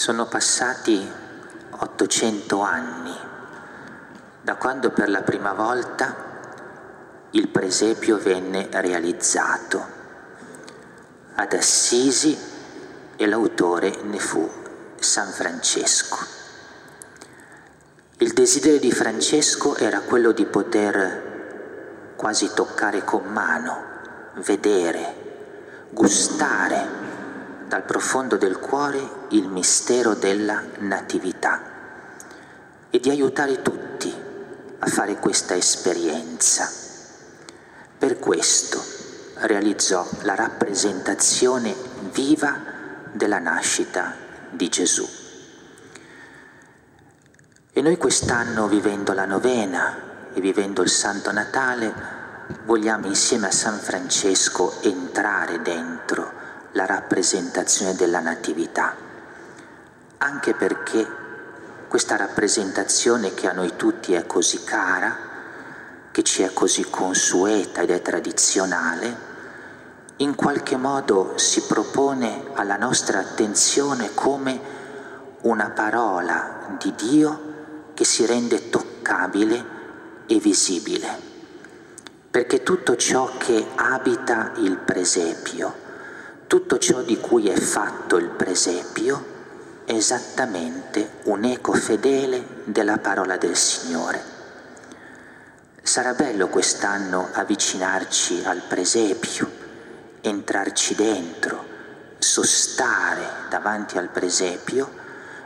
Sono passati 800 anni da quando per la prima volta il presepio venne realizzato. Ad Assisi e l'autore ne fu San Francesco. Il desiderio di Francesco era quello di poter quasi toccare con mano, vedere, gustare dal profondo del cuore il mistero della natività e di aiutare tutti a fare questa esperienza. Per questo realizzò la rappresentazione viva della nascita di Gesù. E noi quest'anno, vivendo la novena e vivendo il Santo Natale, vogliamo insieme a San Francesco entrare dentro la rappresentazione della Natività, anche perché questa rappresentazione che a noi tutti è così cara, che ci è così consueta ed è tradizionale, in qualche modo si propone alla nostra attenzione come una parola di Dio che si rende toccabile e visibile. Perché tutto ciò che abita il presepio, tutto ciò di cui è fatto il presepio è esattamente un eco fedele della parola del Signore. Sarà bello quest'anno avvicinarci al presepio, entrarci dentro, sostare davanti al presepio,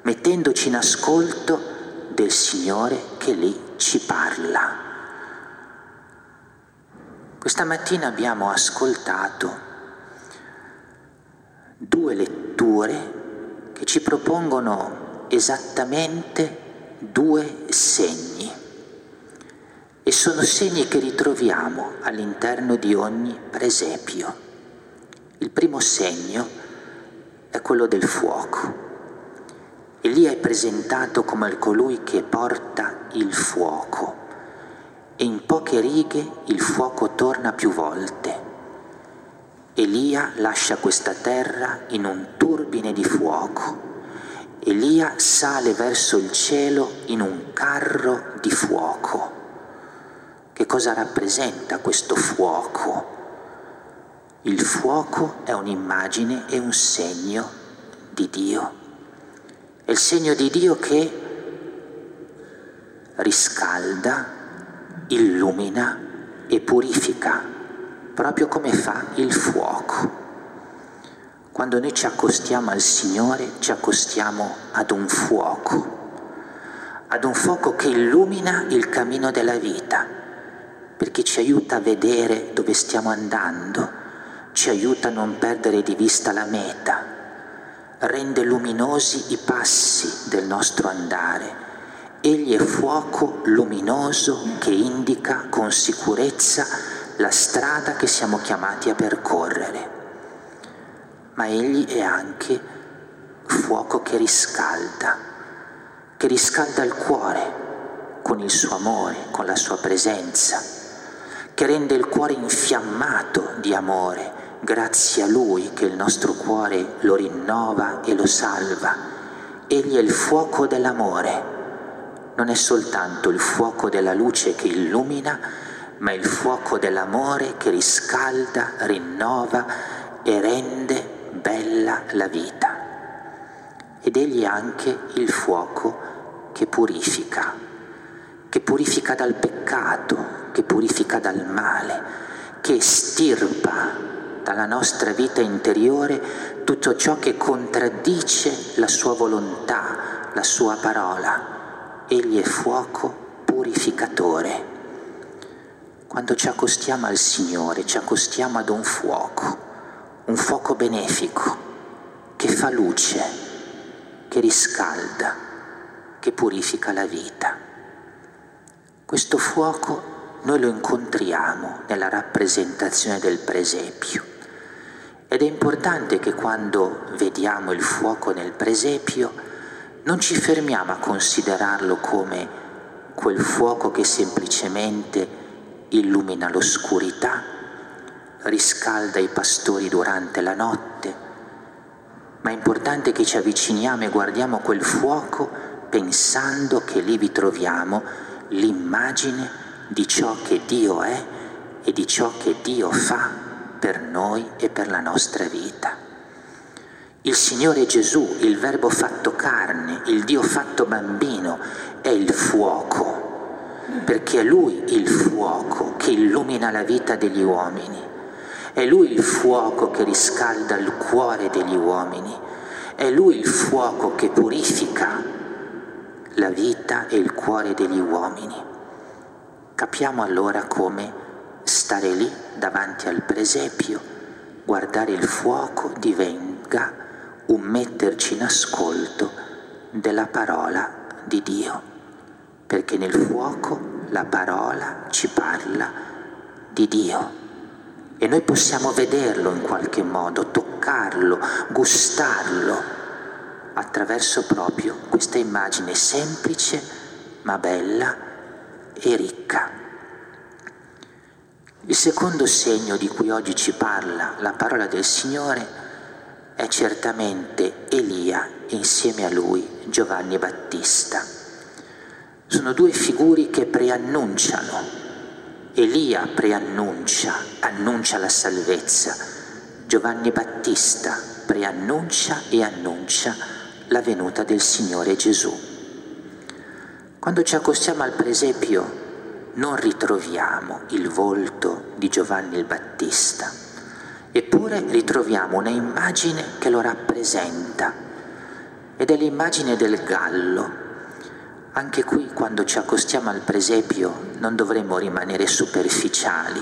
mettendoci in ascolto del Signore che lì ci parla. Questa mattina abbiamo ascoltato due letture che ci propongono esattamente due segni e sono segni che ritroviamo all'interno di ogni presepio. Il primo segno è quello del fuoco. Elia è presentato come colui che porta il fuoco e in poche righe il fuoco torna più volte Elia lascia questa terra in un turbine di fuoco. Elia sale verso il cielo in un carro di fuoco. Che cosa rappresenta questo fuoco? Il fuoco è un'immagine e un segno di Dio. È il segno di Dio che riscalda, illumina e purifica proprio come fa il fuoco. Quando noi ci accostiamo al Signore, ci accostiamo ad un fuoco, ad un fuoco che illumina il cammino della vita, perché ci aiuta a vedere dove stiamo andando, ci aiuta a non perdere di vista la meta, rende luminosi i passi del nostro andare. Egli è fuoco luminoso che indica con sicurezza la strada che siamo chiamati a percorrere, ma Egli è anche fuoco che riscalda, che riscalda il cuore con il suo amore, con la sua presenza, che rende il cuore infiammato di amore, grazie a Lui che il nostro cuore lo rinnova e lo salva. Egli è il fuoco dell'amore, non è soltanto il fuoco della luce che illumina, ma il fuoco dell'amore che riscalda, rinnova e rende bella la vita. Ed egli è anche il fuoco che purifica, che purifica dal peccato, che purifica dal male, che stirpa dalla nostra vita interiore tutto ciò che contraddice la sua volontà, la sua parola. Egli è fuoco purificatore quando ci accostiamo al Signore, ci accostiamo ad un fuoco, un fuoco benefico che fa luce, che riscalda, che purifica la vita. Questo fuoco noi lo incontriamo nella rappresentazione del presepio ed è importante che quando vediamo il fuoco nel presepio non ci fermiamo a considerarlo come quel fuoco che semplicemente illumina l'oscurità, riscalda i pastori durante la notte, ma è importante che ci avviciniamo e guardiamo quel fuoco pensando che lì vi troviamo l'immagine di ciò che Dio è e di ciò che Dio fa per noi e per la nostra vita. Il Signore Gesù, il Verbo fatto carne, il Dio fatto bambino, è il fuoco, perché è Lui il fuoco che illumina la vita degli uomini, è Lui il fuoco che riscalda il cuore degli uomini, è Lui il fuoco che purifica la vita e il cuore degli uomini. Capiamo allora come stare lì davanti al presepio, guardare il fuoco divenga un metterci in ascolto della parola di Dio, perché nel fuoco la parola ci parla di Dio e noi possiamo vederlo in qualche modo, toccarlo, gustarlo attraverso proprio questa immagine semplice ma bella e ricca. Il secondo segno di cui oggi ci parla la parola del Signore è certamente Elia insieme a lui Giovanni Battista. Sono due figure che preannunciano. Elia preannuncia, annuncia la salvezza. Giovanni Battista preannuncia e annuncia la venuta del Signore Gesù. Quando ci accostiamo al presepio non ritroviamo il volto di Giovanni il Battista, Eppure ritroviamo una immagine che lo rappresenta ed è l'immagine del gallo. Anche qui quando ci accostiamo al presepio non dovremmo rimanere superficiali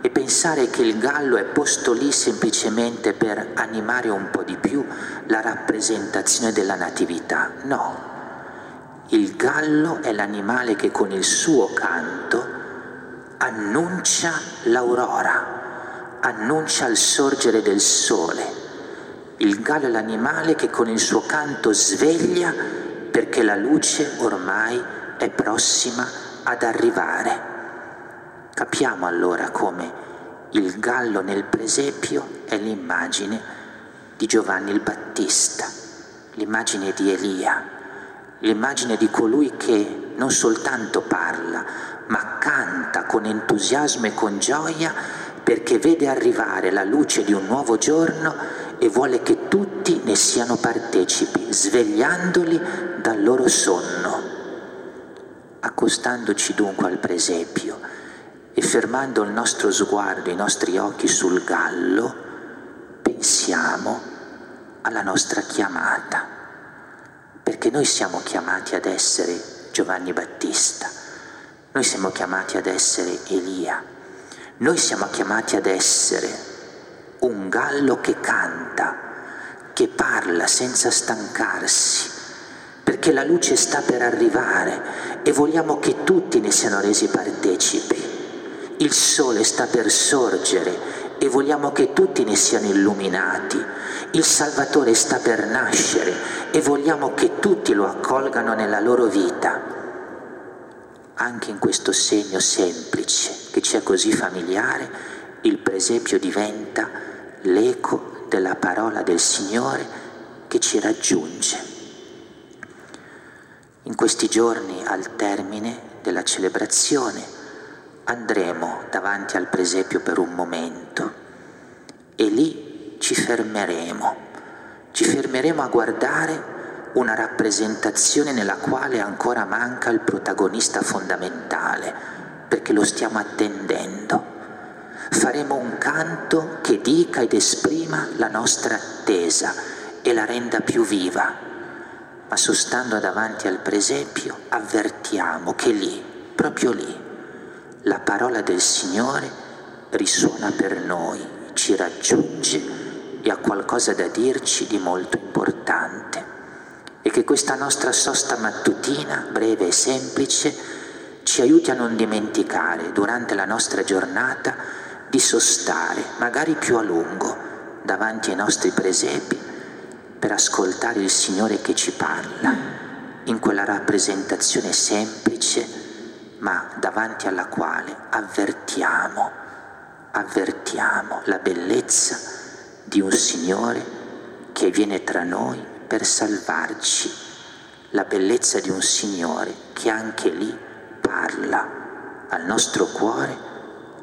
e pensare che il gallo è posto lì semplicemente per animare un po' di più la rappresentazione della natività. No, il gallo è l'animale che con il suo canto annuncia l'aurora annuncia il sorgere del sole. Il gallo è l'animale che con il suo canto sveglia perché la luce ormai è prossima ad arrivare. Capiamo allora come il gallo nel presepio è l'immagine di Giovanni il Battista, l'immagine di Elia, l'immagine di colui che non soltanto parla, ma canta con entusiasmo e con gioia perché vede arrivare la luce di un nuovo giorno e vuole che tutti ne siano partecipi, svegliandoli dal loro sonno. Accostandoci dunque al presepio e fermando il nostro sguardo, i nostri occhi sul gallo, pensiamo alla nostra chiamata, perché noi siamo chiamati ad essere Giovanni Battista, noi siamo chiamati ad essere Elia. Noi siamo chiamati ad essere un gallo che canta, che parla senza stancarsi, perché la luce sta per arrivare e vogliamo che tutti ne siano resi partecipi. Il sole sta per sorgere e vogliamo che tutti ne siano illuminati. Il Salvatore sta per nascere e vogliamo che tutti lo accolgano nella loro vita anche in questo segno semplice che ci è così familiare, il presepio diventa l'eco della parola del Signore che ci raggiunge. In questi giorni, al termine della celebrazione, andremo davanti al presepio per un momento e lì ci fermeremo, ci fermeremo a guardare una rappresentazione nella quale ancora manca il protagonista fondamentale, perché lo stiamo attendendo. Faremo un canto che dica ed esprima la nostra attesa e la renda più viva, ma sostando davanti al presepio avvertiamo che lì, proprio lì, la parola del Signore risuona per noi, ci raggiunge e ha qualcosa da dirci di molto importante. E che questa nostra sosta mattutina, breve e semplice, ci aiuti a non dimenticare durante la nostra giornata di sostare, magari più a lungo, davanti ai nostri presepi per ascoltare il Signore che ci parla in quella rappresentazione semplice ma davanti alla quale avvertiamo, avvertiamo la bellezza di un Signore che viene tra noi per salvarci, la bellezza di un Signore che anche lì parla al nostro cuore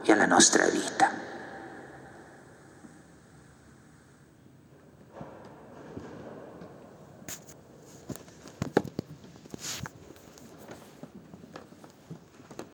e alla nostra vita.